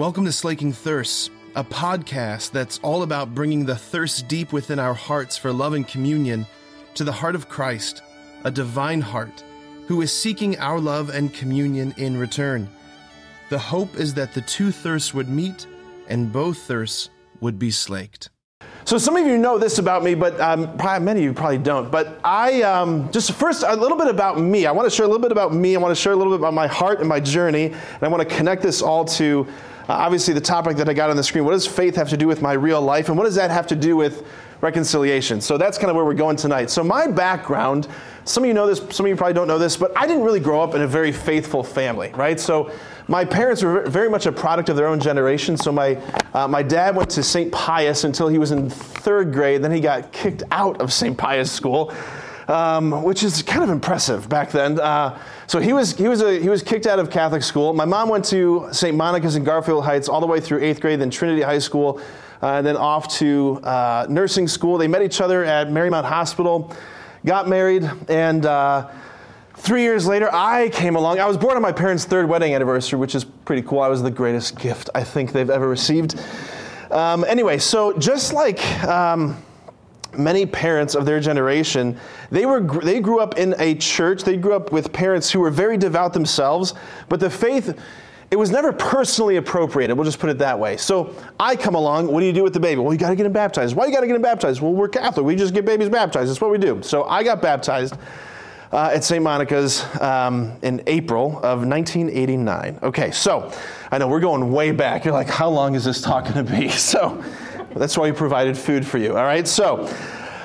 Welcome to Slaking Thirsts, a podcast that's all about bringing the thirst deep within our hearts for love and communion to the heart of Christ, a divine heart, who is seeking our love and communion in return. The hope is that the two thirsts would meet and both thirsts would be slaked. So some of you know this about me, but um, probably, many of you probably don't. But I um, just first a little bit about me. I want to share a little bit about me. I want to share a little bit about my heart and my journey, and I want to connect this all to uh, obviously the topic that I got on the screen. What does faith have to do with my real life, and what does that have to do with reconciliation? So that's kind of where we're going tonight. So my background. Some of you know this. Some of you probably don't know this, but I didn't really grow up in a very faithful family, right? So my parents were very much a product of their own generation. So my, uh, my dad went to St. Pius until he was in third grade. Then he got kicked out of St. Pius school, um, which is kind of impressive back then. Uh, so he was, he, was a, he was kicked out of Catholic school. My mom went to St. Monica's in Garfield Heights all the way through eighth grade, then Trinity High School, uh, and then off to uh, nursing school. They met each other at Marymount Hospital, got married, and uh, Three years later, I came along. I was born on my parents' third wedding anniversary, which is pretty cool. I was the greatest gift I think they've ever received. Um, anyway, so just like um, many parents of their generation, they, were, they grew up in a church. They grew up with parents who were very devout themselves, but the faith, it was never personally appropriated. We'll just put it that way. So I come along. What do you do with the baby? Well, you got to get him baptized. Why you got to get him baptized? Well, we're Catholic. We just get babies baptized. That's what we do. So I got baptized uh, at St. Monica's um, in April of 1989. Okay, so I know we're going way back. You're like, how long is this talk going to be? So that's why we provided food for you. All right, so.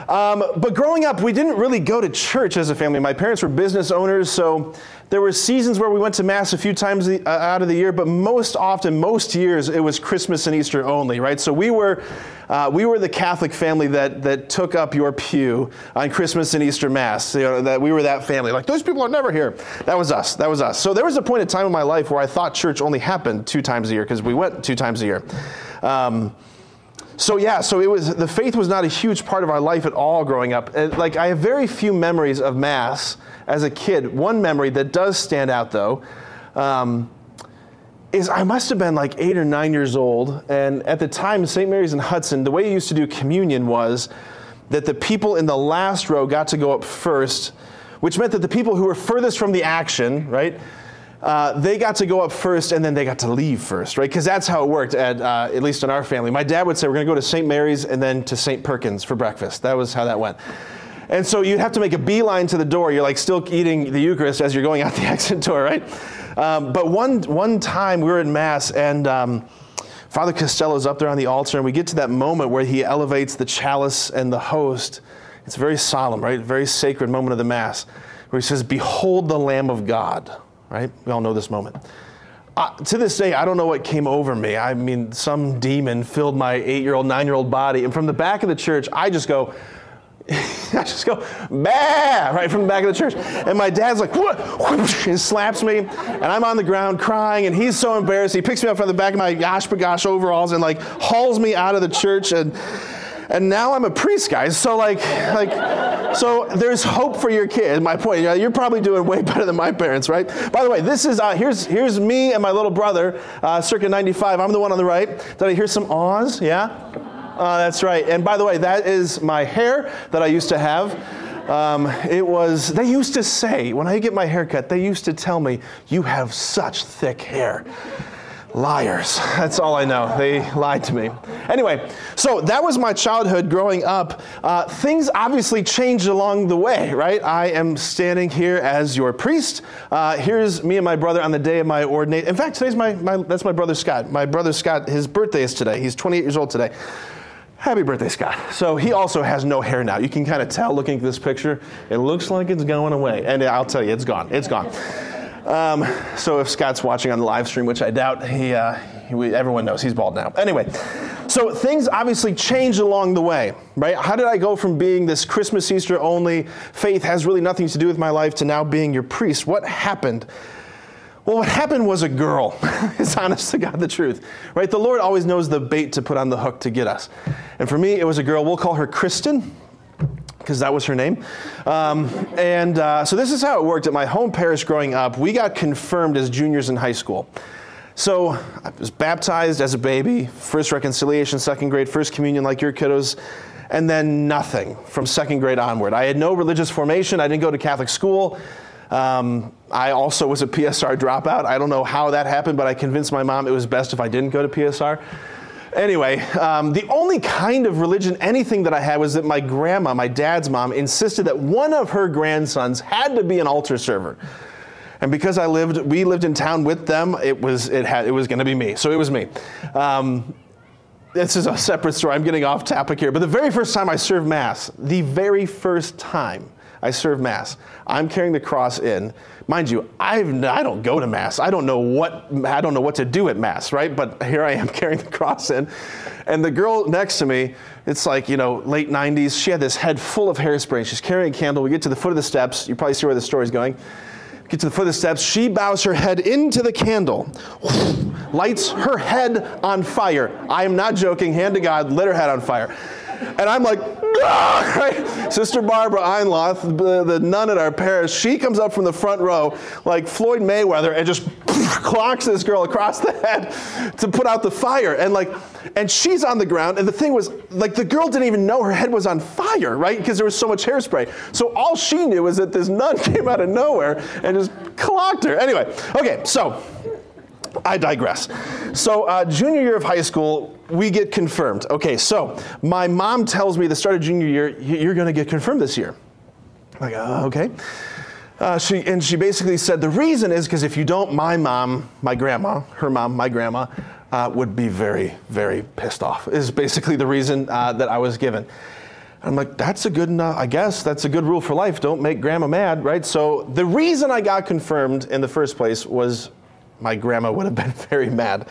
Um, but growing up, we didn't really go to church as a family. My parents were business owners, so there were seasons where we went to Mass a few times uh, out of the year, but most often, most years, it was Christmas and Easter only, right? So we were, uh, we were the Catholic family that, that took up your pew on Christmas and Easter Mass. You know, that we were that family. Like, those people are never here. That was us. That was us. So there was a point in time in my life where I thought church only happened two times a year because we went two times a year. Um, so yeah, so it was the faith was not a huge part of our life at all growing up. Like I have very few memories of mass as a kid. One memory that does stand out, though, um, is I must have been like eight or nine years old. And at the time, St. Mary's in Hudson, the way you used to do communion was that the people in the last row got to go up first, which meant that the people who were furthest from the action, right? Uh, they got to go up first and then they got to leave first, right? Because that's how it worked, at, uh, at least in our family. My dad would say, We're going to go to St. Mary's and then to St. Perkins for breakfast. That was how that went. And so you'd have to make a beeline to the door. You're like still eating the Eucharist as you're going out the exit door, right? Um, but one, one time we were in Mass and um, Father Costello's up there on the altar, and we get to that moment where he elevates the chalice and the host. It's very solemn, right? Very sacred moment of the Mass, where he says, Behold the Lamb of God, right? We all know this moment. Uh, to this day, I don't know what came over me. I mean, some demon filled my eight year old, nine year old body. And from the back of the church, I just go, I just go, bah, right from the back of the church. And my dad's like, what? And slaps me. And I'm on the ground crying. And he's so embarrassed. He picks me up from the back of my OshKosh B'gosh overalls and like hauls me out of the church. And, and now I'm a priest, guys. So like, like, so there's hope for your kid. My point. You're probably doing way better than my parents, right? By the way, this is uh, here's here's me and my little brother, uh, circa '95. I'm the one on the right. Did I hear some awes? Yeah. Uh, that's right. And by the way, that is my hair that I used to have. Um, it was, they used to say, when I get my hair cut, they used to tell me, you have such thick hair. Liars. That's all I know. They lied to me. Anyway, so that was my childhood growing up. Uh, things obviously changed along the way, right? I am standing here as your priest. Uh, here's me and my brother on the day of my ordination. In fact, today's my, my, that's my brother Scott. My brother Scott, his birthday is today. He's 28 years old today. Happy birthday, Scott. So he also has no hair now. You can kind of tell looking at this picture. It looks like it's going away. And I'll tell you, it's gone. It's gone. Um, so if Scott's watching on the live stream, which I doubt, he, uh, he, everyone knows he's bald now. Anyway, so things obviously changed along the way, right? How did I go from being this Christmas, Easter only, faith has really nothing to do with my life, to now being your priest? What happened? Well, what happened was a girl. it's honest to God the truth, right? The Lord always knows the bait to put on the hook to get us. And for me, it was a girl. We'll call her Kristen because that was her name. Um, and uh, so this is how it worked at my home parish growing up. We got confirmed as juniors in high school. So I was baptized as a baby, first reconciliation, second grade, first communion, like your kiddos, and then nothing from second grade onward. I had no religious formation. I didn't go to Catholic school. Um, I also was a PSR dropout. I don't know how that happened, but I convinced my mom it was best if I didn't go to PSR. Anyway, um, the only kind of religion, anything that I had, was that my grandma, my dad's mom, insisted that one of her grandsons had to be an altar server. And because I lived, we lived in town with them, it was, it had, it was going to be me. So it was me. Um, this is a separate story. I'm getting off topic here. But the very first time I served Mass, the very first time I serve Mass, I'm carrying the cross in. Mind you, I've, I don't go to Mass. I don't know what I don't know what to do at Mass, right? But here I am carrying the cross in, and the girl next to me, it's like you know late 90s. She had this head full of hairspray. She's carrying a candle. We get to the foot of the steps. You probably see where the story's going. Get to the foot of the steps. She bows her head into the candle, lights her head on fire. I am not joking. Hand to God, lit her head on fire. And I'm like, ah, right? Sister Barbara Einloth, the, the nun at our parish, she comes up from the front row like Floyd Mayweather and just clocks this girl across the head to put out the fire. And like, and she's on the ground. And the thing was, like, the girl didn't even know her head was on fire, right? Because there was so much hairspray. So all she knew was that this nun came out of nowhere and just clocked her. Anyway, okay, so I digress. So, uh, junior year of high school, we get confirmed. Okay, so my mom tells me the start of junior year, you're going to get confirmed this year. I'm like, uh, okay. Uh, she, and she basically said the reason is because if you don't, my mom, my grandma, her mom, my grandma, uh, would be very, very pissed off. Is basically the reason uh, that I was given. I'm like, that's a good enough, I guess that's a good rule for life. Don't make grandma mad, right? So the reason I got confirmed in the first place was my grandma would have been very mad.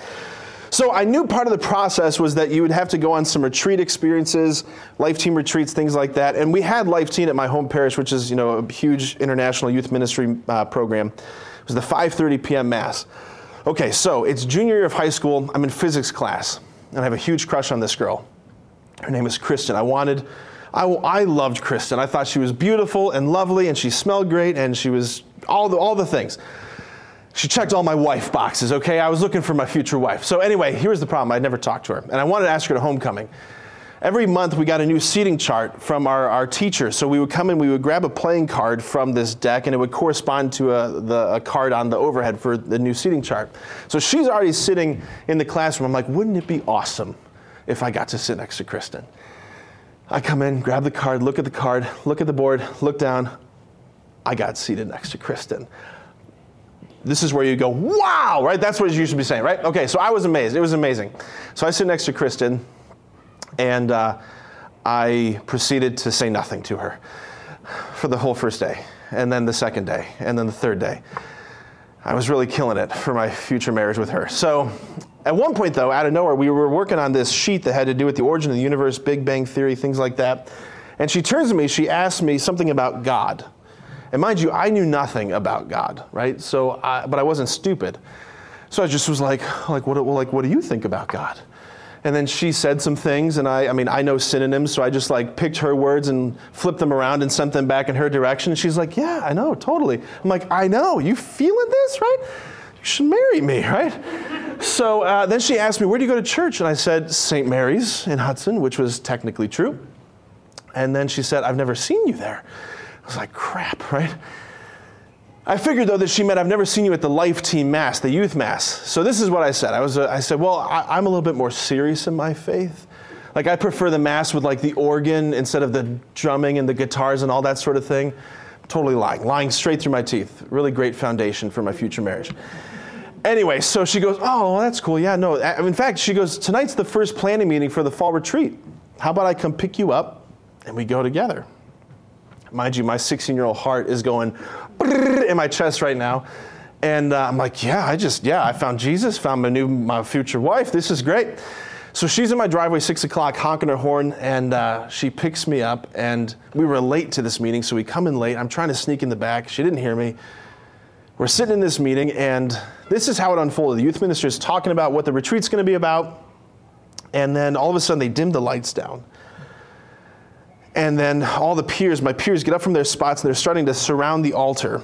So I knew part of the process was that you would have to go on some retreat experiences, Life Teen retreats, things like that. And we had Life Teen at my home parish, which is you know a huge international youth ministry uh, program. It was the 5:30 p.m. mass. Okay, so it's junior year of high school. I'm in physics class, and I have a huge crush on this girl. Her name is Kristen. I wanted. I, I loved Kristen. I thought she was beautiful and lovely, and she smelled great, and she was all the, all the things she checked all my wife boxes, okay? I was looking for my future wife. So, anyway, here's the problem I'd never talked to her, and I wanted to ask her to homecoming. Every month, we got a new seating chart from our, our teacher. So, we would come in, we would grab a playing card from this deck, and it would correspond to a, the, a card on the overhead for the new seating chart. So, she's already sitting in the classroom. I'm like, wouldn't it be awesome if I got to sit next to Kristen? I come in, grab the card, look at the card, look at the board, look down. I got seated next to Kristen this is where you go, wow, right? That's what you should be saying, right? Okay, so I was amazed. It was amazing. So I sit next to Kristen, and uh, I proceeded to say nothing to her for the whole first day, and then the second day, and then the third day. I was really killing it for my future marriage with her. So at one point, though, out of nowhere, we were working on this sheet that had to do with the origin of the universe, Big Bang Theory, things like that. And she turns to me, she asks me something about God. And mind you, I knew nothing about God, right? So, I, but I wasn't stupid. So I just was like, like what, well, like, what do you think about God? And then she said some things, and I, I mean, I know synonyms, so I just like picked her words and flipped them around and sent them back in her direction. And she's like, yeah, I know, totally. I'm like, I know, you feeling this, right? You should marry me, right? so uh, then she asked me, where do you go to church? And I said, St. Mary's in Hudson, which was technically true. And then she said, I've never seen you there. I was like, crap, right? I figured though that she meant I've never seen you at the Life Teen mass, the youth mass. So this is what I said. I was, uh, I said, well, I, am a little bit more serious in my faith. Like I prefer the mass with like the organ instead of the drumming and the guitars and all that sort of thing. Totally lying, lying straight through my teeth. Really great foundation for my future marriage. Anyway, so she goes, oh, that's cool. Yeah, no. In fact, she goes, tonight's the first planning meeting for the fall retreat. How about I come pick you up and we go together? Mind you, my 16 year old heart is going in my chest right now. And uh, I'm like, yeah, I just, yeah, I found Jesus, found my new, my future wife. This is great. So she's in my driveway, six o'clock, honking her horn, and uh, she picks me up. And we were late to this meeting, so we come in late. I'm trying to sneak in the back. She didn't hear me. We're sitting in this meeting, and this is how it unfolded. The youth minister is talking about what the retreat's going to be about, and then all of a sudden they dim the lights down. And then all the peers, my peers, get up from their spots and they're starting to surround the altar.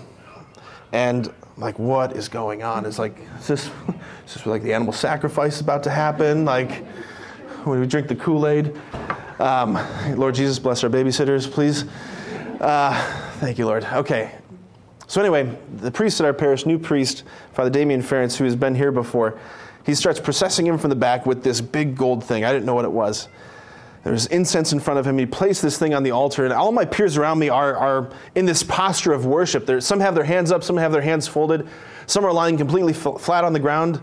And I'm like, what is going on? It's like, is this, is this like the animal sacrifice about to happen? Like, when we drink the Kool Aid? Um, Lord Jesus, bless our babysitters, please. Uh, thank you, Lord. Okay. So, anyway, the priest at our parish, new priest, Father Damien Ference, who has been here before, he starts processing him from the back with this big gold thing. I didn't know what it was. There's incense in front of him. He placed this thing on the altar, and all my peers around me are, are in this posture of worship. They're, some have their hands up, some have their hands folded, some are lying completely f- flat on the ground.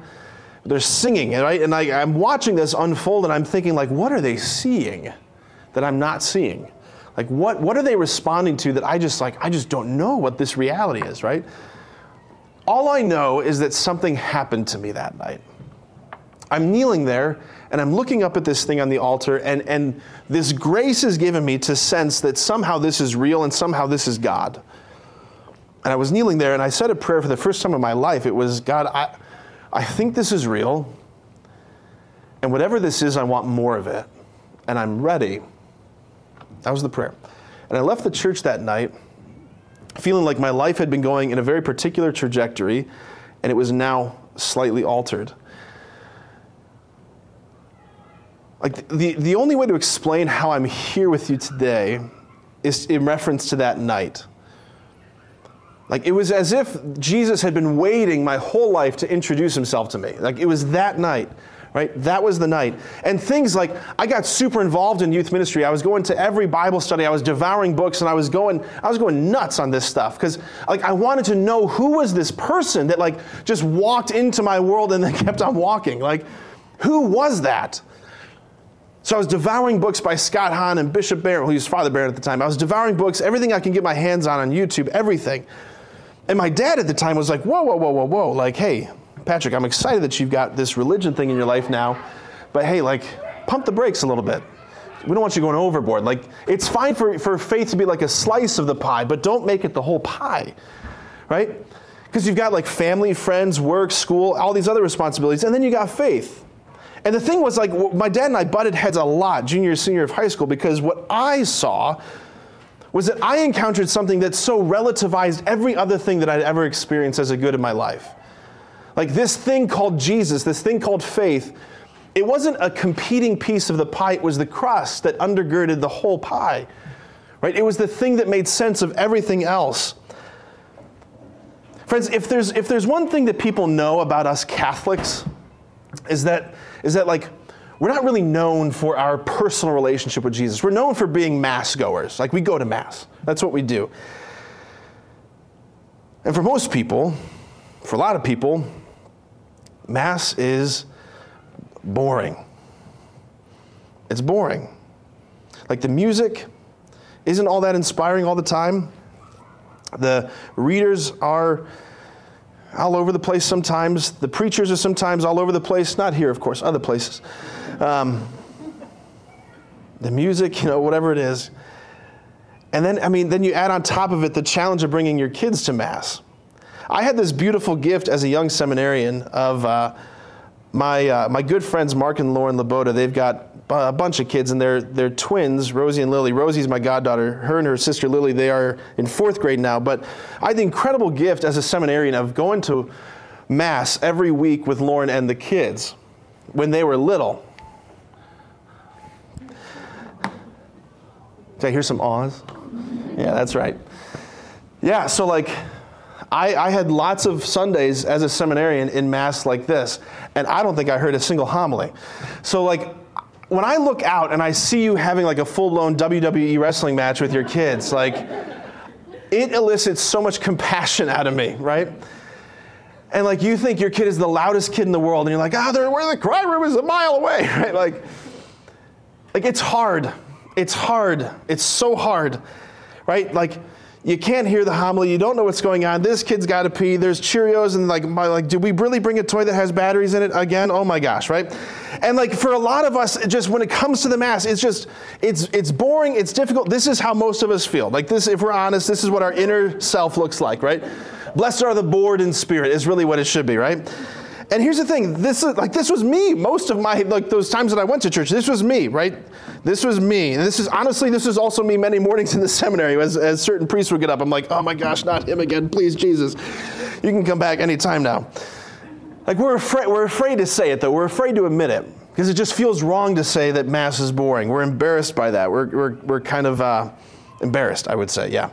They're singing, right? And I, I'm watching this unfold, and I'm thinking, like, what are they seeing that I'm not seeing? Like, what, what are they responding to that I just, like, I just don't know what this reality is, right? All I know is that something happened to me that night. I'm kneeling there and I'm looking up at this thing on the altar, and, and this grace is given me to sense that somehow this is real and somehow this is God. And I was kneeling there and I said a prayer for the first time in my life. It was, God, I, I think this is real. And whatever this is, I want more of it. And I'm ready. That was the prayer. And I left the church that night feeling like my life had been going in a very particular trajectory, and it was now slightly altered. Like the, the only way to explain how I'm here with you today is in reference to that night. Like it was as if Jesus had been waiting my whole life to introduce himself to me. Like it was that night, right? That was the night. And things like I got super involved in youth ministry. I was going to every Bible study. I was devouring books and I was going I was going nuts on this stuff cuz like I wanted to know who was this person that like just walked into my world and then kept on walking. Like who was that? So I was devouring books by Scott Hahn and Bishop Barron, who was Father Barron at the time. I was devouring books, everything I can get my hands on on YouTube, everything. And my dad at the time was like, whoa, whoa, whoa, whoa, whoa. Like, hey, Patrick, I'm excited that you've got this religion thing in your life now, but hey, like, pump the brakes a little bit. We don't want you going overboard. Like, it's fine for, for faith to be like a slice of the pie, but don't make it the whole pie, right? Because you've got like family, friends, work, school, all these other responsibilities, and then you got faith. And the thing was, like, my dad and I butted heads a lot, junior, senior of high school, because what I saw was that I encountered something that so relativized every other thing that I'd ever experienced as a good in my life. Like this thing called Jesus, this thing called faith, it wasn't a competing piece of the pie, it was the crust that undergirded the whole pie. Right? It was the thing that made sense of everything else. Friends, if there's, if there's one thing that people know about us Catholics, is that is that like we're not really known for our personal relationship with Jesus. We're known for being mass goers. Like we go to mass. That's what we do. And for most people, for a lot of people, mass is boring. It's boring. Like the music isn't all that inspiring all the time. The readers are all over the place sometimes. The preachers are sometimes all over the place. Not here, of course, other places. Um, the music, you know, whatever it is. And then, I mean, then you add on top of it the challenge of bringing your kids to Mass. I had this beautiful gift as a young seminarian of uh, my, uh, my good friends Mark and Lauren Laboda. They've got a bunch of kids, and they're, they're twins, Rosie and Lily. Rosie's my goddaughter. Her and her sister Lily, they are in fourth grade now. But I had the incredible gift as a seminarian of going to Mass every week with Lauren and the kids when they were little. Did I hear some awes? Yeah, that's right. Yeah, so like, I, I, had lots of Sundays as a seminarian in Mass like this, and I don't think I heard a single homily. So, like, when I look out and I see you having like a full blown WWE wrestling match with your kids, like it elicits so much compassion out of me, right? And like you think your kid is the loudest kid in the world, and you're like, ah, oh, where the cry room is a mile away, right? Like, like it's hard. It's hard. It's so hard, right? Like you can't hear the homily. You don't know what's going on. This kid's got to pee. There's Cheerios and like, my, like, did we really bring a toy that has batteries in it again? Oh my gosh, right? And like for a lot of us, just when it comes to the mass, it's just it's it's boring. It's difficult. This is how most of us feel. Like this, if we're honest, this is what our inner self looks like, right? Blessed are the bored in spirit is really what it should be, right? And here's the thing, this is like this was me most of my like those times that I went to church. This was me, right? This was me. And this is honestly this is also me many mornings in the seminary as, as certain priests would get up. I'm like, oh my gosh, not him again, please, Jesus. you can come back anytime now. Like we're afraid, we're afraid to say it though. We're afraid to admit it because it just feels wrong to say that mass is boring. We're embarrassed by that. We're, we're, we're kind of uh, embarrassed, I would say, yeah.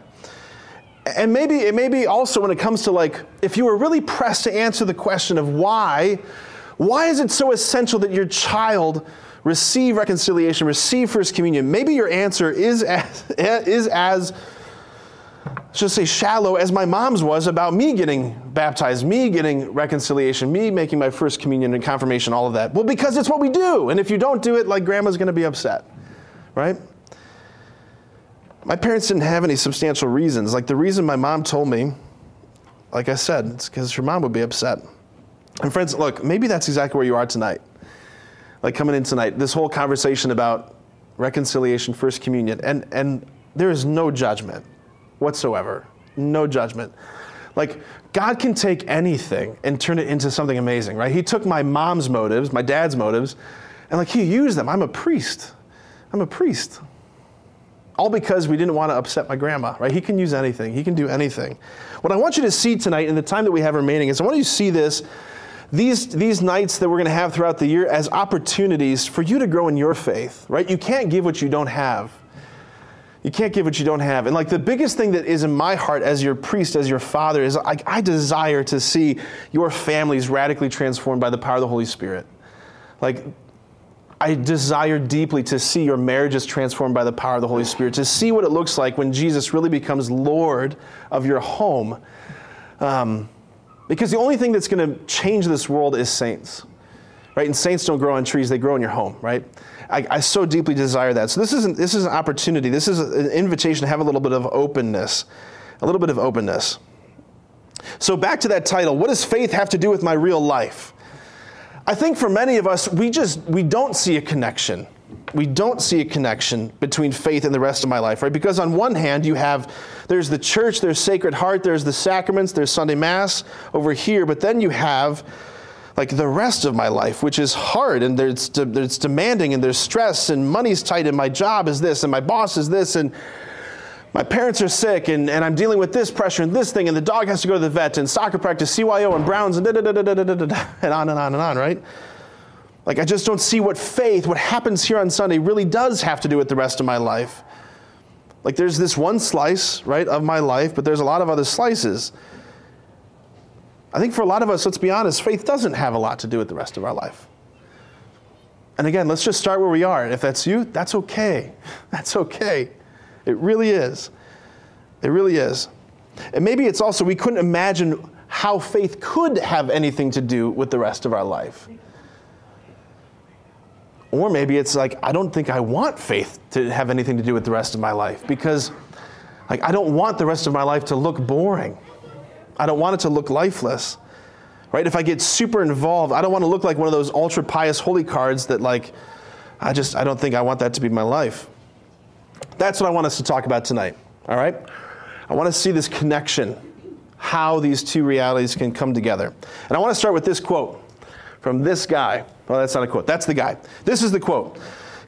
And maybe it may be also when it comes to like, if you were really pressed to answer the question of why, why is it so essential that your child receive reconciliation, receive First Communion? Maybe your answer is as, is as just say shallow as my mom's was about me getting baptized, me getting reconciliation, me making my first communion and confirmation, all of that. Well, because it's what we do. And if you don't do it, like grandma's going to be upset, right? My parents didn't have any substantial reasons. Like the reason my mom told me, like I said, it's because her mom would be upset. And friends, look, maybe that's exactly where you are tonight. Like coming in tonight, this whole conversation about reconciliation, first communion, and, and there is no judgment whatsoever. No judgment. Like, God can take anything and turn it into something amazing, right? He took my mom's motives, my dad's motives, and like, He used them. I'm a priest. I'm a priest. All because we didn't want to upset my grandma, right? He can use anything, He can do anything. What I want you to see tonight in the time that we have remaining is I want you to see this. These, these nights that we're going to have throughout the year as opportunities for you to grow in your faith, right? You can't give what you don't have. You can't give what you don't have. And like the biggest thing that is in my heart as your priest, as your father, is like I desire to see your families radically transformed by the power of the Holy Spirit. Like I desire deeply to see your marriages transformed by the power of the Holy Spirit, to see what it looks like when Jesus really becomes Lord of your home. Um, because the only thing that's going to change this world is saints, right? And saints don't grow on trees, they grow in your home, right? I, I, so deeply desire that. So this isn't this is an opportunity. This is an invitation to have a little bit of openness, a little bit of openness. So back to that title. What does faith have to do with my real life? I think for many of us, we just we don't see a connection. We don't see a connection between faith and the rest of my life, right? Because on one hand, you have there's the church, there's Sacred Heart, there's the sacraments, there's Sunday Mass over here, but then you have like the rest of my life, which is hard and there's, there's demanding and there's stress and money's tight and my job is this and my boss is this and my parents are sick and, and I'm dealing with this pressure and this thing and the dog has to go to the vet and soccer practice, CYO and Browns and da da da da da da da and on and on and on, right? Like I just don't see what faith, what happens here on Sunday really does have to do with the rest of my life. Like there's this one slice, right, of my life, but there's a lot of other slices. I think for a lot of us, let's be honest, faith doesn't have a lot to do with the rest of our life. And again, let's just start where we are. If that's you, that's okay. That's okay. It really is. It really is. And maybe it's also we couldn't imagine how faith could have anything to do with the rest of our life. Or maybe it's like, I don't think I want faith to have anything to do with the rest of my life because like I don't want the rest of my life to look boring. I don't want it to look lifeless. Right? If I get super involved, I don't want to look like one of those ultra pious holy cards that like I just I don't think I want that to be my life. That's what I want us to talk about tonight. All right? I want to see this connection, how these two realities can come together. And I want to start with this quote from this guy. Well, that's not a quote. That's the guy. This is the quote.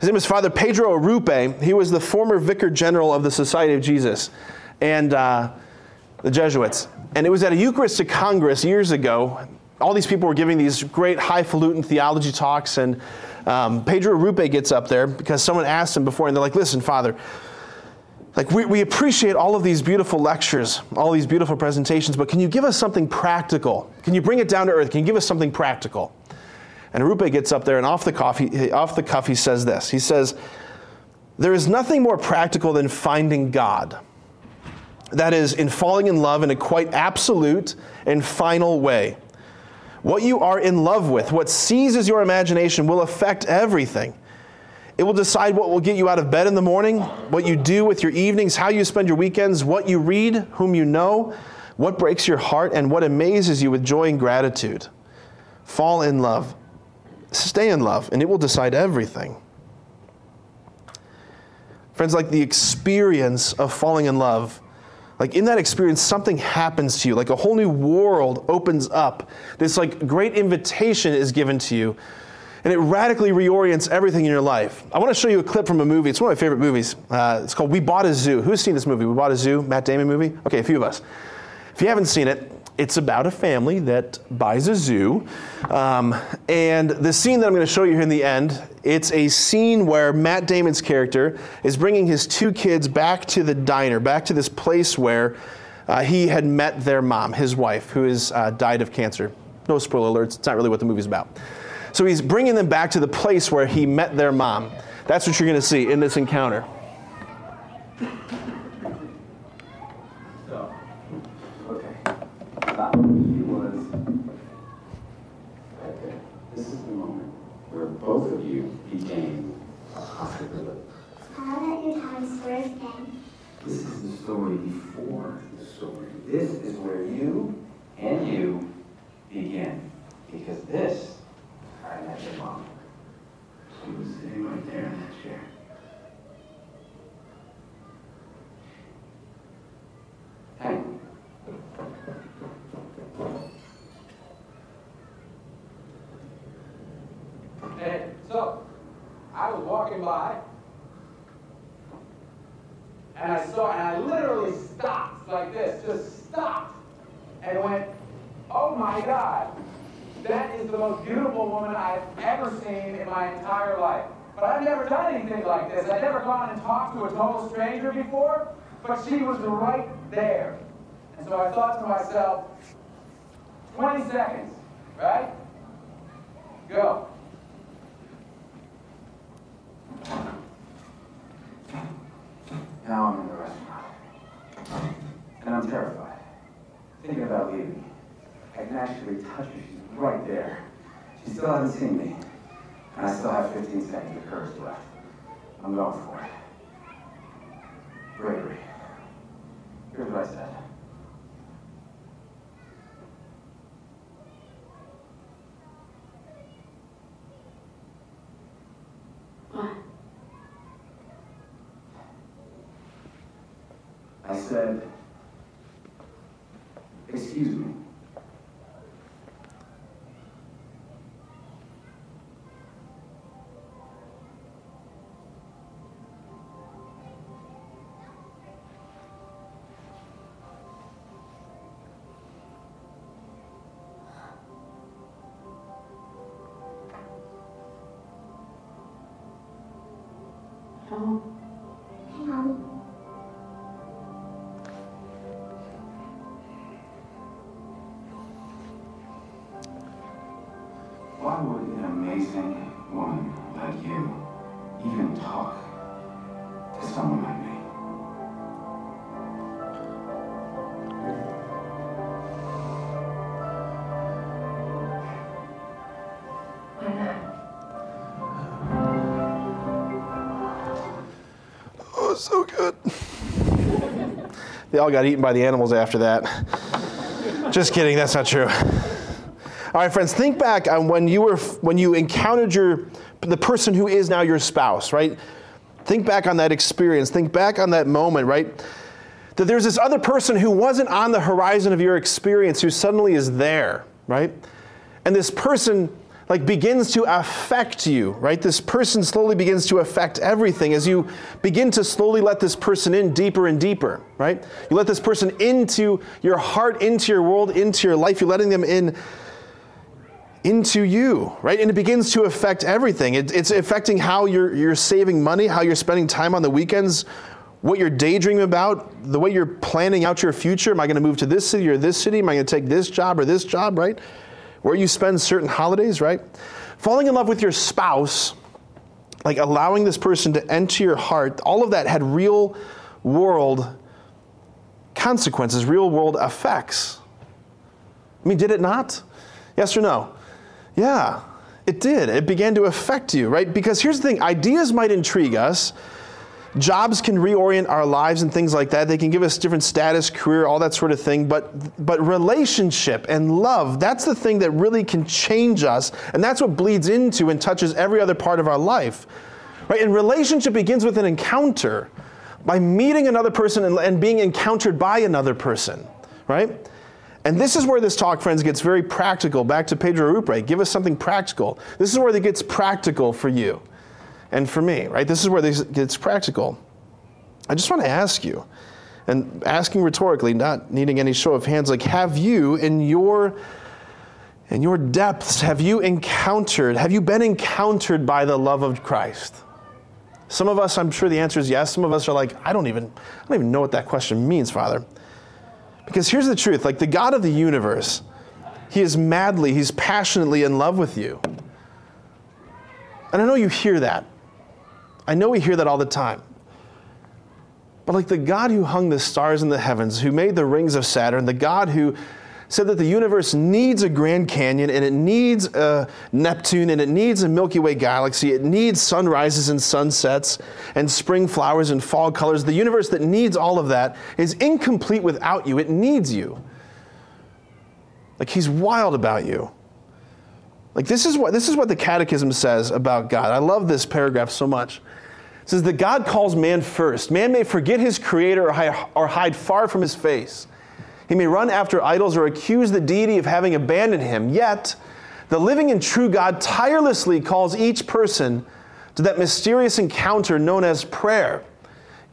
His name is Father Pedro Arrupe. He was the former vicar general of the Society of Jesus. And uh, the Jesuits. And it was at a Eucharistic Congress years ago. All these people were giving these great highfalutin theology talks, and um, Pedro Arrupe gets up there because someone asked him before, and they're like, Listen, Father, like we, we appreciate all of these beautiful lectures, all these beautiful presentations, but can you give us something practical? Can you bring it down to earth? Can you give us something practical? And Arrupe gets up there, and off the, cuff, he, off the cuff, he says this. He says, There is nothing more practical than finding God that is, in falling in love in a quite absolute and final way. What you are in love with, what seizes your imagination, will affect everything. It will decide what will get you out of bed in the morning, what you do with your evenings, how you spend your weekends, what you read, whom you know, what breaks your heart, and what amazes you with joy and gratitude. Fall in love. Stay in love, and it will decide everything. Friends, like the experience of falling in love like in that experience, something happens to you, like a whole new world opens up. This like great invitation is given to you, and it radically reorients everything in your life. I want to show you a clip from a movie. It's one of my favorite movies. Uh, it's called We Bought a Zoo. Who's seen this movie? We Bought a Zoo, Matt Damon movie? Okay, a few of us. If you haven't seen it, it's about a family that buys a zoo. Um, and the scene that I'm going to show you here in the end, it's a scene where Matt Damon's character is bringing his two kids back to the diner, back to this place where uh, he had met their mom, his wife, who has uh, died of cancer. No spoiler alerts, it's not really what the movie's about. So he's bringing them back to the place where he met their mom. That's what you're going to see in this encounter. both of you became a possibility. How about your Times Square thing? This is the story before the story. This is where you and you begin. Because this, I met your mom. She was sitting right there in that chair. Hey. And so, I was walking by, and I saw, and I literally stopped like this, just stopped, and went, oh my God, that is the most beautiful woman I've ever seen in my entire life. But I've done anything like this. I'd never gone and talked to a total stranger before, but she was right there. And so I thought to myself, 20 seconds, right? Go. Now I'm in the restaurant. And I'm terrified. Thinking about leaving. I can actually touch her. She's right there. She still hasn't seen me. And I still have 15 seconds of courage left. I'm going for it. Bravery. Here's what I said. What? I said, No. Hang on. Why would an amazing Oh, so good. they all got eaten by the animals after that. Just kidding, that's not true. All right, friends, think back on when you were when you encountered your the person who is now your spouse, right? Think back on that experience. Think back on that moment, right? That there's this other person who wasn't on the horizon of your experience who suddenly is there, right? And this person like begins to affect you, right? This person slowly begins to affect everything as you begin to slowly let this person in deeper and deeper, right? You let this person into your heart, into your world, into your life. You're letting them in into you, right? And it begins to affect everything. It, it's affecting how you're, you're saving money, how you're spending time on the weekends, what you're daydreaming about, the way you're planning out your future. Am I going to move to this city or this city? Am I going to take this job or this job, right? Where you spend certain holidays, right? Falling in love with your spouse, like allowing this person to enter your heart, all of that had real world consequences, real world effects. I mean, did it not? Yes or no? Yeah, it did. It began to affect you, right? Because here's the thing ideas might intrigue us. Jobs can reorient our lives and things like that. They can give us different status, career, all that sort of thing. But, but relationship and love, that's the thing that really can change us. And that's what bleeds into and touches every other part of our life. Right? And relationship begins with an encounter by meeting another person and, and being encountered by another person. Right? And this is where this talk, friends, gets very practical. Back to Pedro Arrupe, Give us something practical. This is where it gets practical for you and for me, right? This is where this gets practical. I just want to ask you, and asking rhetorically, not needing any show of hands, like, have you in your in your depths, have you encountered, have you been encountered by the love of Christ? Some of us, I'm sure the answer is yes. Some of us are like, I don't even, I don't even know what that question means, Father. Because here's the truth like the God of the universe, He is madly, He's passionately in love with you. And I know you hear that. I know we hear that all the time. But like the God who hung the stars in the heavens, who made the rings of Saturn, the God who said that the universe needs a Grand Canyon and it needs a Neptune and it needs a Milky Way galaxy. It needs sunrises and sunsets and spring flowers and fall colors. The universe that needs all of that is incomplete without you. It needs you. Like he's wild about you. Like this is what this is what the catechism says about God. I love this paragraph so much. Says that God calls man first. Man may forget his creator or hide far from his face. He may run after idols or accuse the deity of having abandoned him. Yet, the living and true God tirelessly calls each person to that mysterious encounter known as prayer.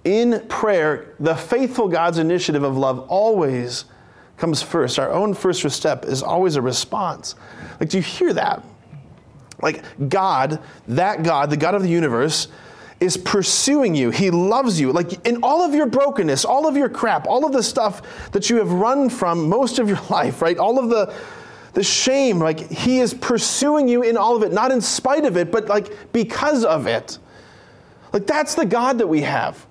In prayer, the faithful God's initiative of love always comes first. Our own first step is always a response. Like, do you hear that? Like, God, that God, the God of the universe, is pursuing you. He loves you. Like in all of your brokenness, all of your crap, all of the stuff that you have run from most of your life, right? All of the the shame, like he is pursuing you in all of it, not in spite of it, but like because of it. Like that's the God that we have.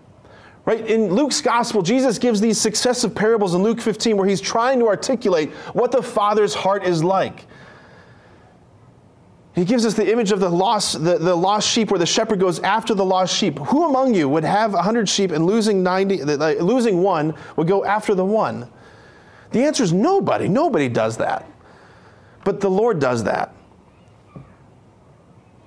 Right? In Luke's gospel, Jesus gives these successive parables in Luke 15 where he's trying to articulate what the Father's heart is like. He gives us the image of the lost, the, the lost sheep where the shepherd goes after the lost sheep. Who among you would have 100 sheep and losing, 90, losing one would go after the one? The answer is nobody. Nobody does that. But the Lord does that.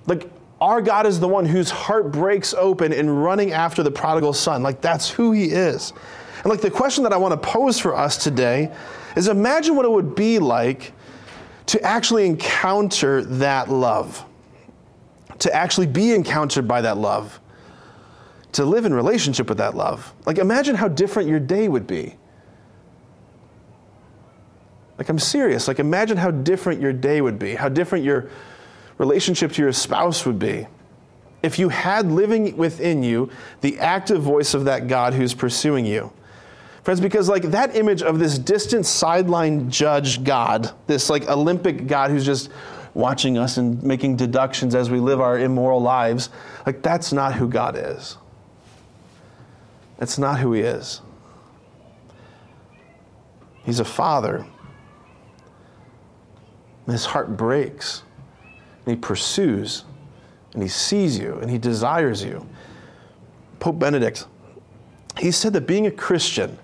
Like, our God is the one whose heart breaks open in running after the prodigal son. Like, that's who he is. And, like, the question that I want to pose for us today is imagine what it would be like to actually encounter that love, to actually be encountered by that love, to live in relationship with that love. Like, imagine how different your day would be. Like, I'm serious. Like, imagine how different your day would be, how different your relationship to your spouse would be. If you had living within you the active voice of that God who's pursuing you. Friends, because like that image of this distant sideline judge God, this like Olympic God who's just watching us and making deductions as we live our immoral lives, like that's not who God is. That's not who He is. He's a father. And his heart breaks. And he pursues. And he sees you. And he desires you. Pope Benedict, he said that being a Christian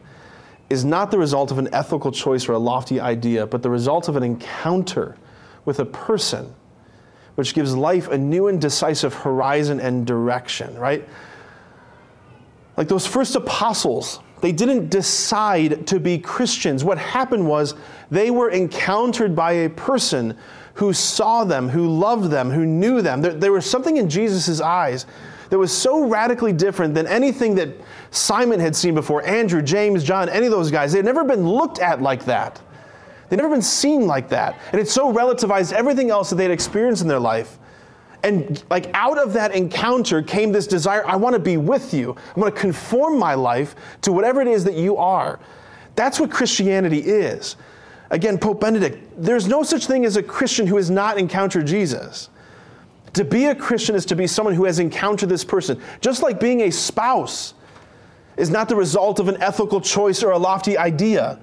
is not the result of an ethical choice or a lofty idea, but the result of an encounter with a person, which gives life a new and decisive horizon and direction, right? Like those first apostles, they didn't decide to be Christians. What happened was they were encountered by a person who saw them, who loved them, who knew them. There, there was something in Jesus' eyes that was so radically different than anything that Simon had seen before, Andrew, James, John, any of those guys. They had never been looked at like that. They'd never been seen like that. And it so relativized everything else that they'd experienced in their life. And like out of that encounter came this desire I want to be with you. I want to conform my life to whatever it is that you are. That's what Christianity is. Again, Pope Benedict, there's no such thing as a Christian who has not encountered Jesus. To be a Christian is to be someone who has encountered this person. Just like being a spouse is not the result of an ethical choice or a lofty idea,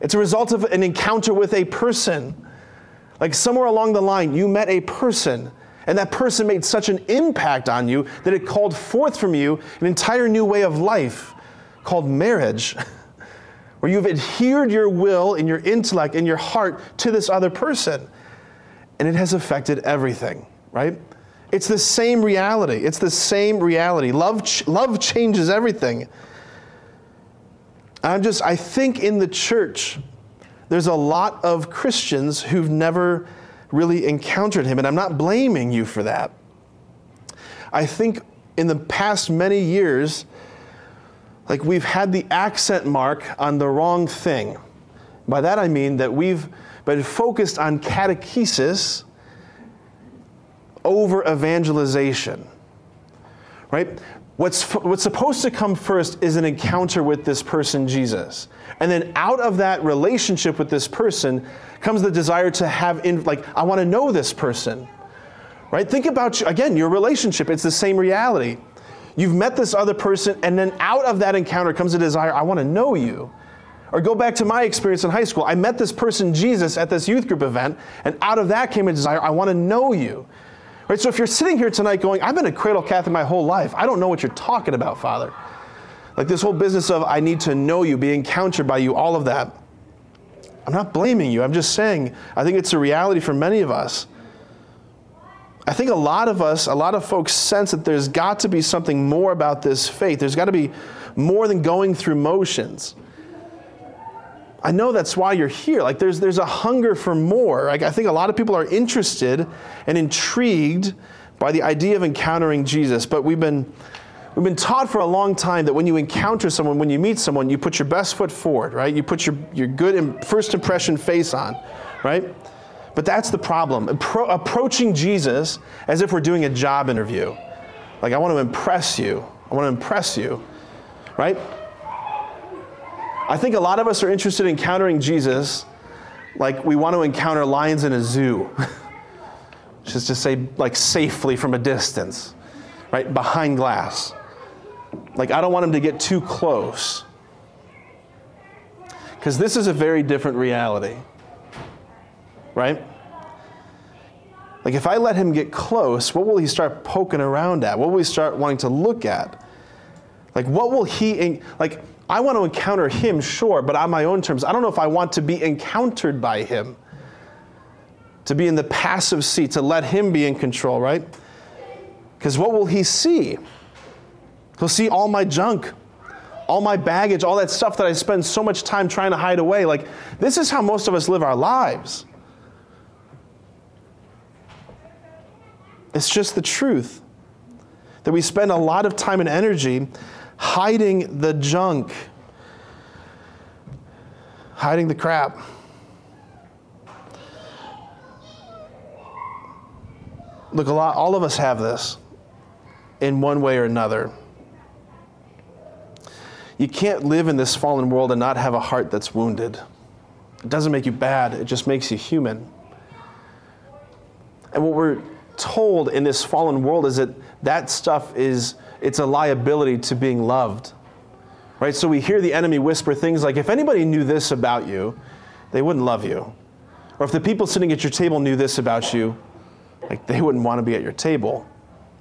it's a result of an encounter with a person. Like somewhere along the line, you met a person, and that person made such an impact on you that it called forth from you an entire new way of life called marriage. where you've adhered your will and your intellect and your heart to this other person. And it has affected everything right? It's the same reality. It's the same reality. Love, ch- love changes everything. I'm just, I think in the church, there's a lot of Christians who've never really encountered him, and I'm not blaming you for that. I think in the past many years, like we've had the accent mark on the wrong thing. By that I mean that we've been focused on catechesis over evangelization. Right? What's, what's supposed to come first is an encounter with this person, Jesus. And then out of that relationship with this person comes the desire to have, in, like, I want to know this person. Right? Think about, again, your relationship. It's the same reality. You've met this other person, and then out of that encounter comes a desire, I want to know you. Or go back to my experience in high school. I met this person, Jesus, at this youth group event, and out of that came a desire, I want to know you. Right? So if you're sitting here tonight going, I've been a cradle Catholic my whole life, I don't know what you're talking about, Father. Like this whole business of I need to know you, be encountered by you, all of that. I'm not blaming you. I'm just saying, I think it's a reality for many of us. I think a lot of us, a lot of folks sense that there's got to be something more about this faith. There's got to be more than going through motions. I know that's why you're here. Like there's there's a hunger for more. Like I think a lot of people are interested and intrigued by the idea of encountering Jesus, but we've been we've been taught for a long time that when you encounter someone, when you meet someone, you put your best foot forward, right? You put your your good first impression face on, right? But that's the problem. Appro- approaching Jesus as if we're doing a job interview. Like, I want to impress you. I want to impress you, right? I think a lot of us are interested in encountering Jesus like we want to encounter lions in a zoo. Just to say, like, safely from a distance, right? Behind glass. Like, I don't want him to get too close. Because this is a very different reality right? Like, if I let him get close, what will he start poking around at? What will he start wanting to look at? Like, what will he, like, I want to encounter him, sure, but on my own terms. I don't know if I want to be encountered by him, to be in the passive seat, to let him be in control, right? Because what will he see? He'll see all my junk, all my baggage, all that stuff that I spend so much time trying to hide away. Like, this is how most of us live our lives. It's just the truth that we spend a lot of time and energy hiding the junk, hiding the crap. Look, a lot, all of us have this in one way or another. You can't live in this fallen world and not have a heart that's wounded. It doesn't make you bad, it just makes you human. And what we're told in this fallen world is that that stuff is it's a liability to being loved. Right? So we hear the enemy whisper things like if anybody knew this about you, they wouldn't love you. Or if the people sitting at your table knew this about you, like they wouldn't want to be at your table.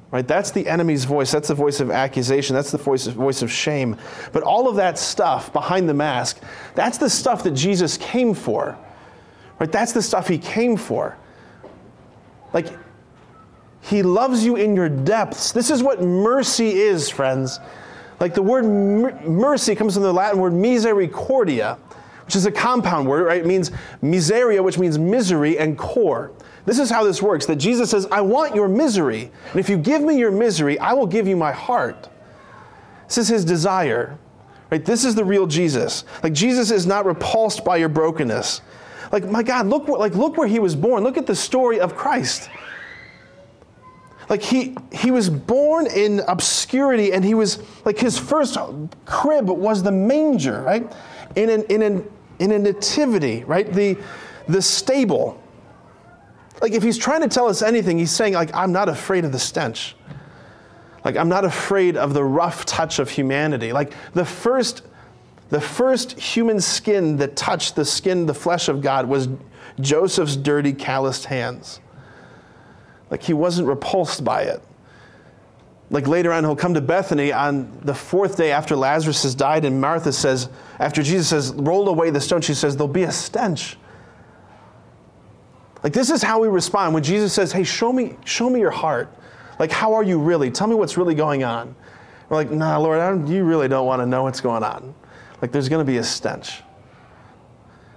Right? That's the enemy's voice. That's the voice of accusation. That's the voice of, voice of shame. But all of that stuff behind the mask, that's the stuff that Jesus came for. Right? That's the stuff he came for. Like he loves you in your depths. This is what mercy is, friends. Like the word mercy comes from the Latin word misericordia, which is a compound word, right? It means miseria, which means misery, and cor. This is how this works that Jesus says, I want your misery. And if you give me your misery, I will give you my heart. This is his desire. Right? This is the real Jesus. Like Jesus is not repulsed by your brokenness. Like, my God, look, like, look where he was born. Look at the story of Christ. Like he he was born in obscurity and he was like his first crib was the manger, right? In an in an in a nativity, right? The the stable. Like if he's trying to tell us anything, he's saying like I'm not afraid of the stench. Like I'm not afraid of the rough touch of humanity. Like the first the first human skin that touched the skin, the flesh of God was Joseph's dirty, calloused hands. Like he wasn't repulsed by it. Like later on, he'll come to Bethany on the fourth day after Lazarus has died, and Martha says, after Jesus says, roll away the stone, she says, there'll be a stench. Like this is how we respond when Jesus says, Hey, show me, show me your heart. Like, how are you really? Tell me what's really going on. We're like, nah, Lord, you really don't want to know what's going on. Like, there's going to be a stench.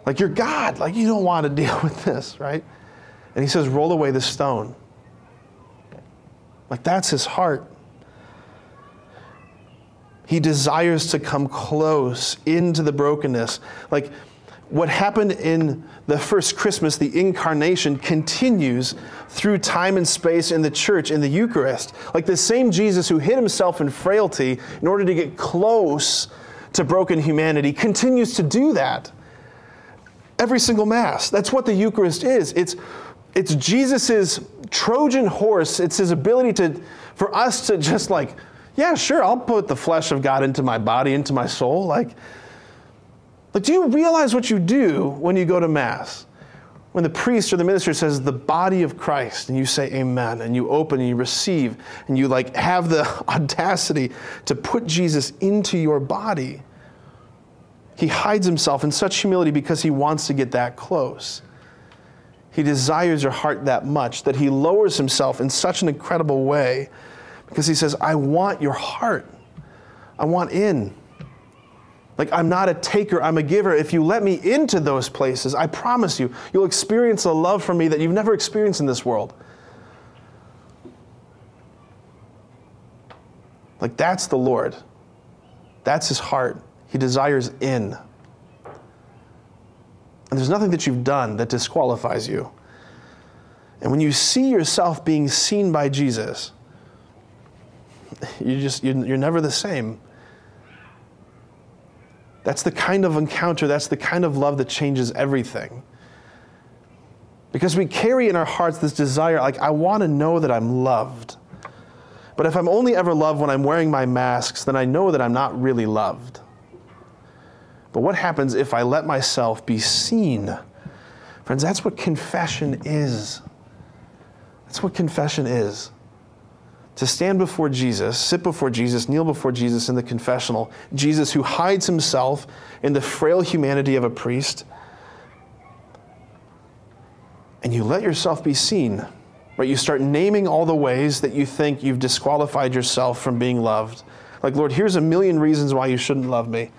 Like, you're God. Like, you don't want to deal with this, right? And he says, roll away the stone. Like that's his heart. He desires to come close into the brokenness. Like what happened in the first Christmas, the incarnation, continues through time and space in the church, in the Eucharist. Like the same Jesus who hid himself in frailty in order to get close to broken humanity continues to do that every single Mass. That's what the Eucharist is. It's, it's Jesus' Trojan horse, it's his ability to, for us to just like, yeah, sure, I'll put the flesh of God into my body, into my soul. Like, like, do you realize what you do when you go to Mass? When the priest or the minister says the body of Christ, and you say amen, and you open and you receive, and you like have the audacity to put Jesus into your body. He hides himself in such humility because he wants to get that close. He desires your heart that much that he lowers himself in such an incredible way because he says, I want your heart. I want in. Like, I'm not a taker, I'm a giver. If you let me into those places, I promise you, you'll experience a love for me that you've never experienced in this world. Like, that's the Lord. That's his heart. He desires in. And there's nothing that you've done that disqualifies you. And when you see yourself being seen by Jesus, you just you're, never the same. That's the kind of encounter, that's the kind of love that changes everything. Because we carry in our hearts this desire, like, I want to know that I'm loved. But if I'm only ever loved when I'm wearing my masks, then I know that I'm not really loved. But what happens if I let myself be seen? Friends, that's what confession is. That's what confession is. To stand before Jesus, sit before Jesus, kneel before Jesus in the confessional, Jesus who hides himself in the frail humanity of a priest, and you let yourself be seen. Right? You start naming all the ways that you think you've disqualified yourself from being loved. Like, Lord, here's a million reasons why you shouldn't love me.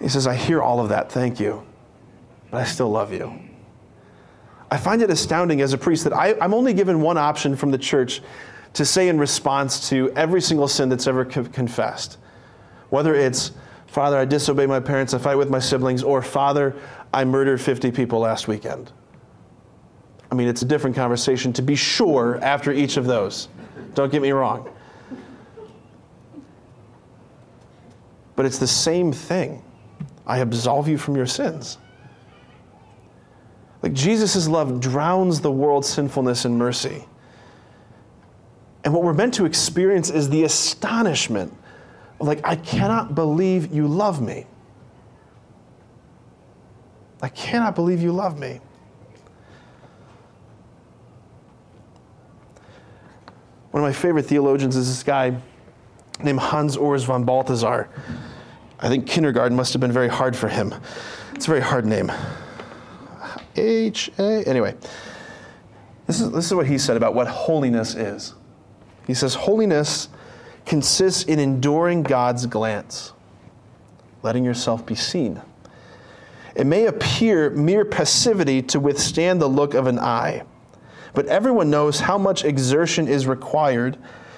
He says, I hear all of that, thank you, but I still love you. I find it astounding as a priest that I, am only given one option from the church to say in response to every single sin that's ever co- confessed. Whether it's, Father, I disobey my parents, I fight with my siblings, or Father, I murdered 50 people last weekend. I mean, it's a different conversation to be sure after each of those. Don't get me wrong. But it's the same thing. I absolve you from your sins. Like Jesus' love drowns the world's sinfulness in mercy. And what we're meant to experience is the astonishment of, like, I cannot believe you love me. I cannot believe you love me. One of my favorite theologians is this guy named Hans Urs von Balthasar. I think kindergarten must have been very hard for him. It's a very hard name. H A. Anyway, this is, this is what he said about what holiness is. He says, Holiness consists in enduring God's glance, letting yourself be seen. It may appear mere passivity to withstand the look of an eye, but everyone knows how much exertion is required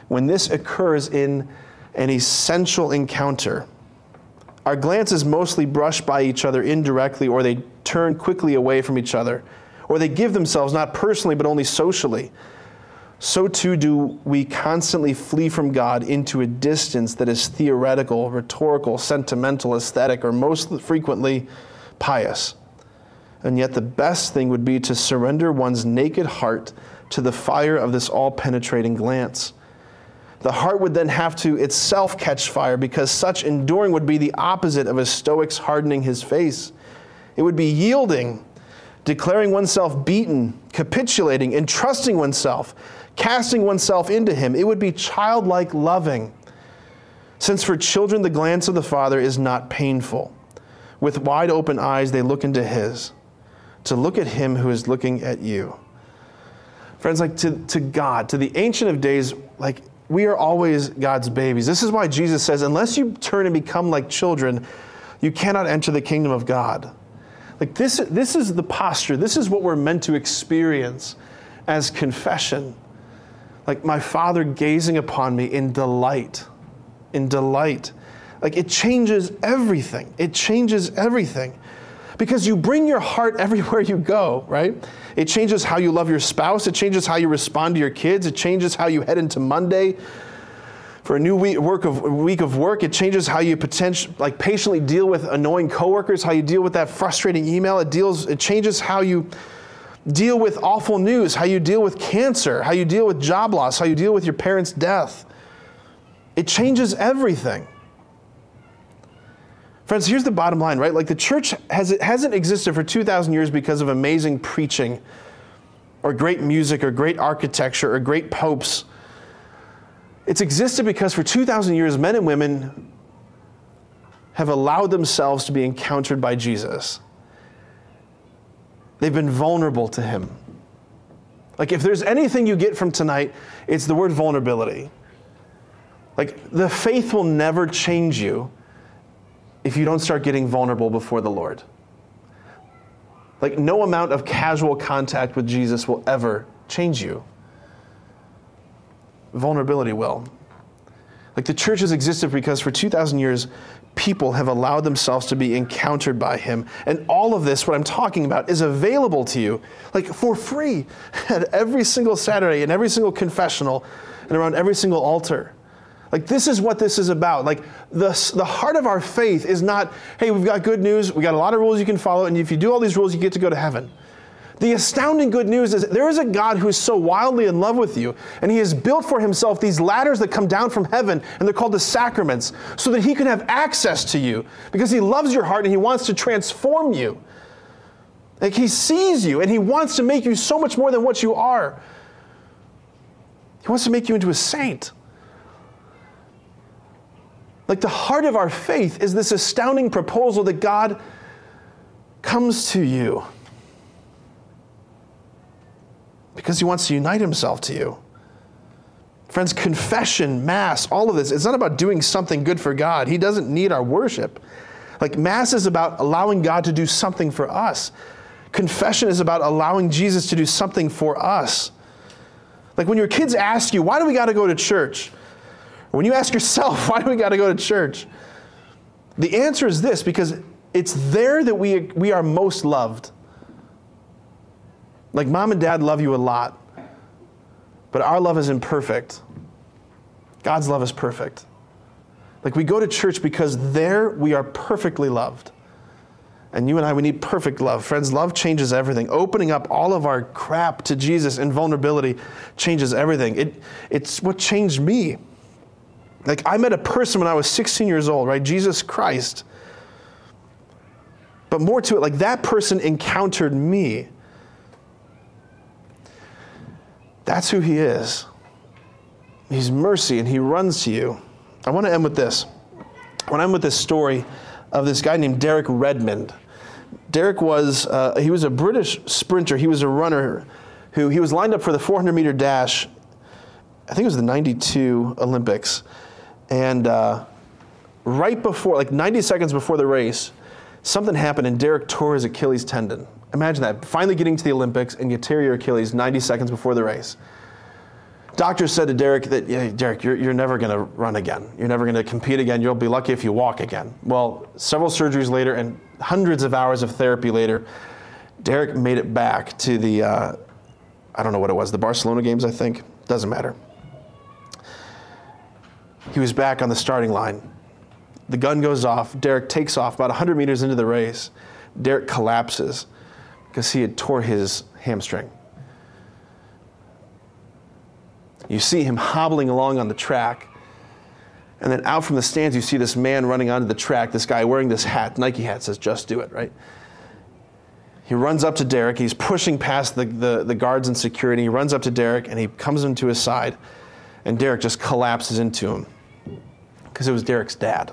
when this occurs in an essential encounter. Our glances mostly brush by each other indirectly, or they turn quickly away from each other, or they give themselves not personally but only socially. So too do we constantly flee from God into a distance that is theoretical, rhetorical, sentimental, aesthetic, or most frequently pious. And yet, the best thing would be to surrender one's naked heart to the fire of this all penetrating glance the heart would then have to itself catch fire because such enduring would be the opposite of a stoic's hardening his face. It would be yielding, declaring oneself beaten, capitulating, entrusting oneself, casting oneself into him. It would be childlike loving. Since for children the glance of the Father is not painful. With wide open eyes they look into his, to look at him who is looking at you. Friends, like to, to God, to the Ancient of Days, like we are always God's babies. This is why Jesus says, unless you turn and become like children, you cannot enter the kingdom of God. Like this, this is the posture. This is what we're meant to experience as confession. Like my Father gazing upon me in delight, in delight. Like it changes everything. It changes everything. Because you bring your heart everywhere you go, right? It changes how you love your spouse. It changes how you respond to your kids. It changes how you head into Monday for a new week, work of, week of work. It changes how you potential, like patiently deal with annoying coworkers, how you deal with that frustrating email. It deals, it changes how you deal with awful news, how you deal with cancer, how you deal with job loss, how you deal with your parents' death. It changes everything. Friends, here's the bottom line, right? Like the church has, hasn't existed for 2,000 years because of amazing preaching or great music or great architecture or great popes. It's existed because for 2,000 years, men and women have allowed themselves to be encountered by Jesus. They've been vulnerable to Him. Like, if there's anything you get from tonight, it's the word vulnerability. Like, the faith will never change you if you don't start getting vulnerable before the Lord. Like, no amount of casual contact with Jesus will ever change you. Vulnerability will. Like, the church has existed because for 2,000 years, people have allowed themselves to be encountered by him. And all of this, what I'm talking about, is available to you, like for free, at every single Saturday, in every single confessional, and around every single altar. Like, this is what this is about. Like, the, the heart of our faith is not, hey, we've got good news, we got a lot of rules you can follow, and if you do all these rules, you get to go to heaven. The astounding good news is there is a God who is so wildly in love with you, and He has built for Himself these ladders that come down from heaven, and they're called the sacraments, so that He can have access to you because He loves your heart and He wants to transform you. Like He sees you and He wants to make you so much more than what you are. He wants to make you into a saint. Like the heart of our faith is this astounding proposal that God comes to you because he wants to unite himself to you. Friends, confession, Mass, all of this, it's not about doing something good for God. He doesn't need our worship. Like, Mass is about allowing God to do something for us. Confession is about allowing Jesus to do something for us. Like, when your kids ask you, why do we got to go to church? When you ask yourself, why do we got to go to church? The answer is this because it's there that we, we are most loved. Like, mom and dad love you a lot, but our love is imperfect. God's love is perfect. Like, we go to church because there we are perfectly loved. And you and I, we need perfect love. Friends, love changes everything. Opening up all of our crap to Jesus and vulnerability changes everything. It, it's what changed me. Like, I met a person when I was 16 years old, right? Jesus Christ. But more to it, like, that person encountered me. That's who he is. He's mercy and he runs to you. I want to end with this. When I'm with this story of this guy named Derek Redmond. Derek was uh, he was a British sprinter. He was a runner who he was lined up for the 400 meter dash. I think it was the 92 Olympics. And uh, right before, like 90 seconds before the race, something happened and Derek tore his Achilles tendon. Imagine that. Finally getting to the Olympics and you tear your Achilles 90 seconds before the race. Doctors said to Derek that, yeah, Derek, you're, you're never going to run again. You're never going to compete again. You'll be lucky if you walk again. Well, several surgeries later and hundreds of hours of therapy later, Derek made it back to the, uh, I don't know what it was, the Barcelona games, I think. Doesn't matter. He was back on the starting line. The gun goes off. Derek takes off about 100 meters into the race. Derek collapses because he had tore his hamstring. You see him hobbling along on the track. And then out from the stands, you see this man running onto the track, this guy wearing this hat, Nike hat says, just do it, right? He runs up to Derek. He's pushing past the, the, the guards and security. He runs up to Derek and he comes into his side. And Derek just collapses into him because it was Derek's dad.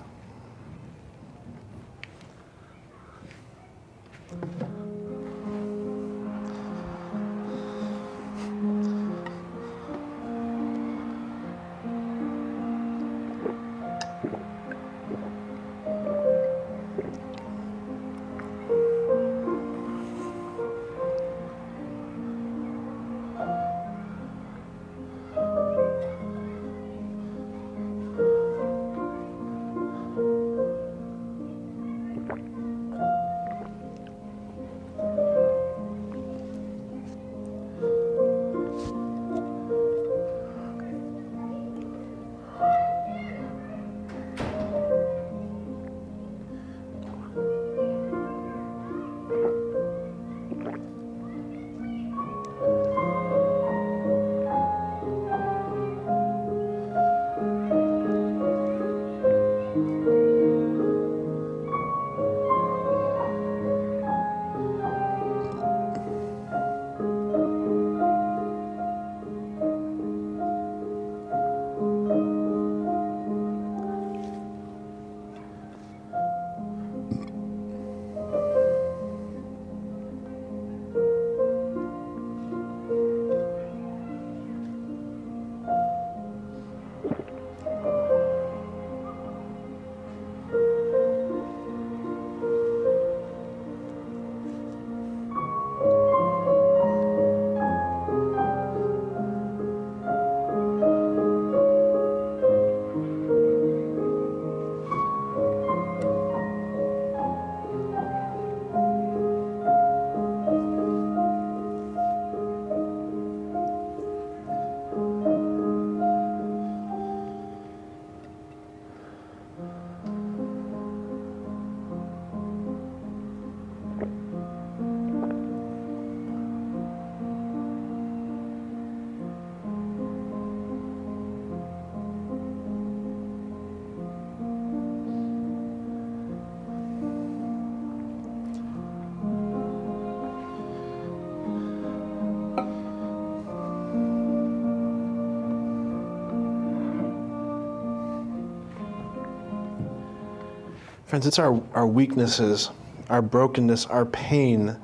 Friends, it's our, our weaknesses, our brokenness, our pain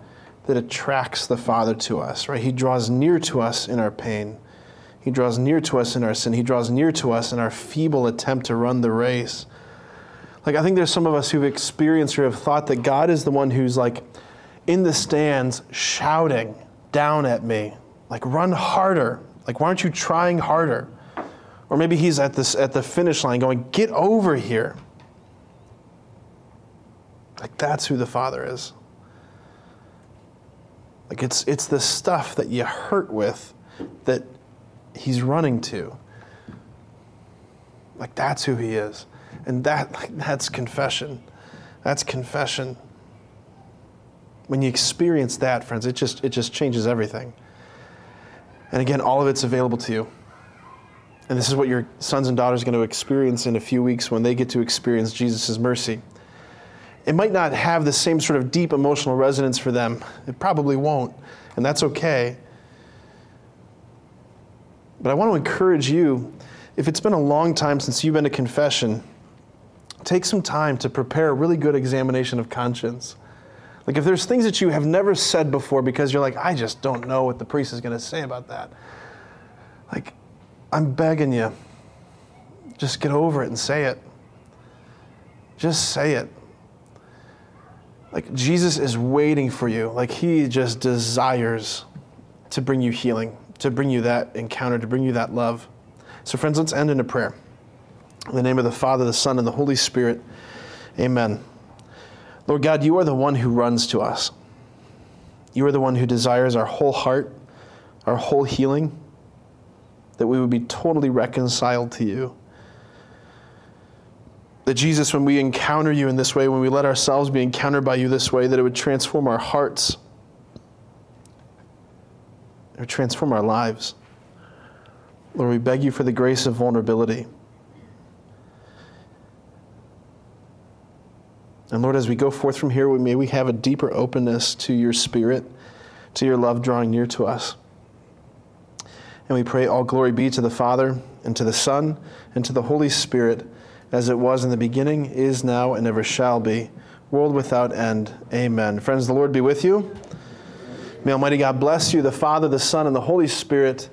that attracts the Father to us, right? He draws near to us in our pain. He draws near to us in our sin. He draws near to us in our feeble attempt to run the race. Like, I think there's some of us who've experienced or have thought that God is the one who's like in the stands shouting down at me, like, run harder. Like, why aren't you trying harder? Or maybe he's at, this, at the finish line going, get over here. Like, that's who the Father is. Like, it's, it's the stuff that you hurt with that he's running to. Like, that's who he is. And that, like, that's confession. That's confession. When you experience that, friends, it just, it just changes everything. And again, all of it's available to you. And this is what your sons and daughters are going to experience in a few weeks when they get to experience Jesus' mercy. It might not have the same sort of deep emotional resonance for them. It probably won't. And that's okay. But I want to encourage you if it's been a long time since you've been to confession, take some time to prepare a really good examination of conscience. Like if there's things that you have never said before because you're like, I just don't know what the priest is going to say about that. Like, I'm begging you, just get over it and say it. Just say it. Like Jesus is waiting for you. Like he just desires to bring you healing, to bring you that encounter, to bring you that love. So, friends, let's end in a prayer. In the name of the Father, the Son, and the Holy Spirit, amen. Lord God, you are the one who runs to us. You are the one who desires our whole heart, our whole healing, that we would be totally reconciled to you. That Jesus, when we encounter you in this way, when we let ourselves be encountered by you this way, that it would transform our hearts, it would transform our lives. Lord, we beg you for the grace of vulnerability. And Lord, as we go forth from here, may we have a deeper openness to your spirit, to your love drawing near to us. And we pray all glory be to the Father, and to the Son, and to the Holy Spirit, as it was in the beginning, is now, and ever shall be, world without end. Amen. Friends, the Lord be with you. May Almighty God bless you, the Father, the Son, and the Holy Spirit.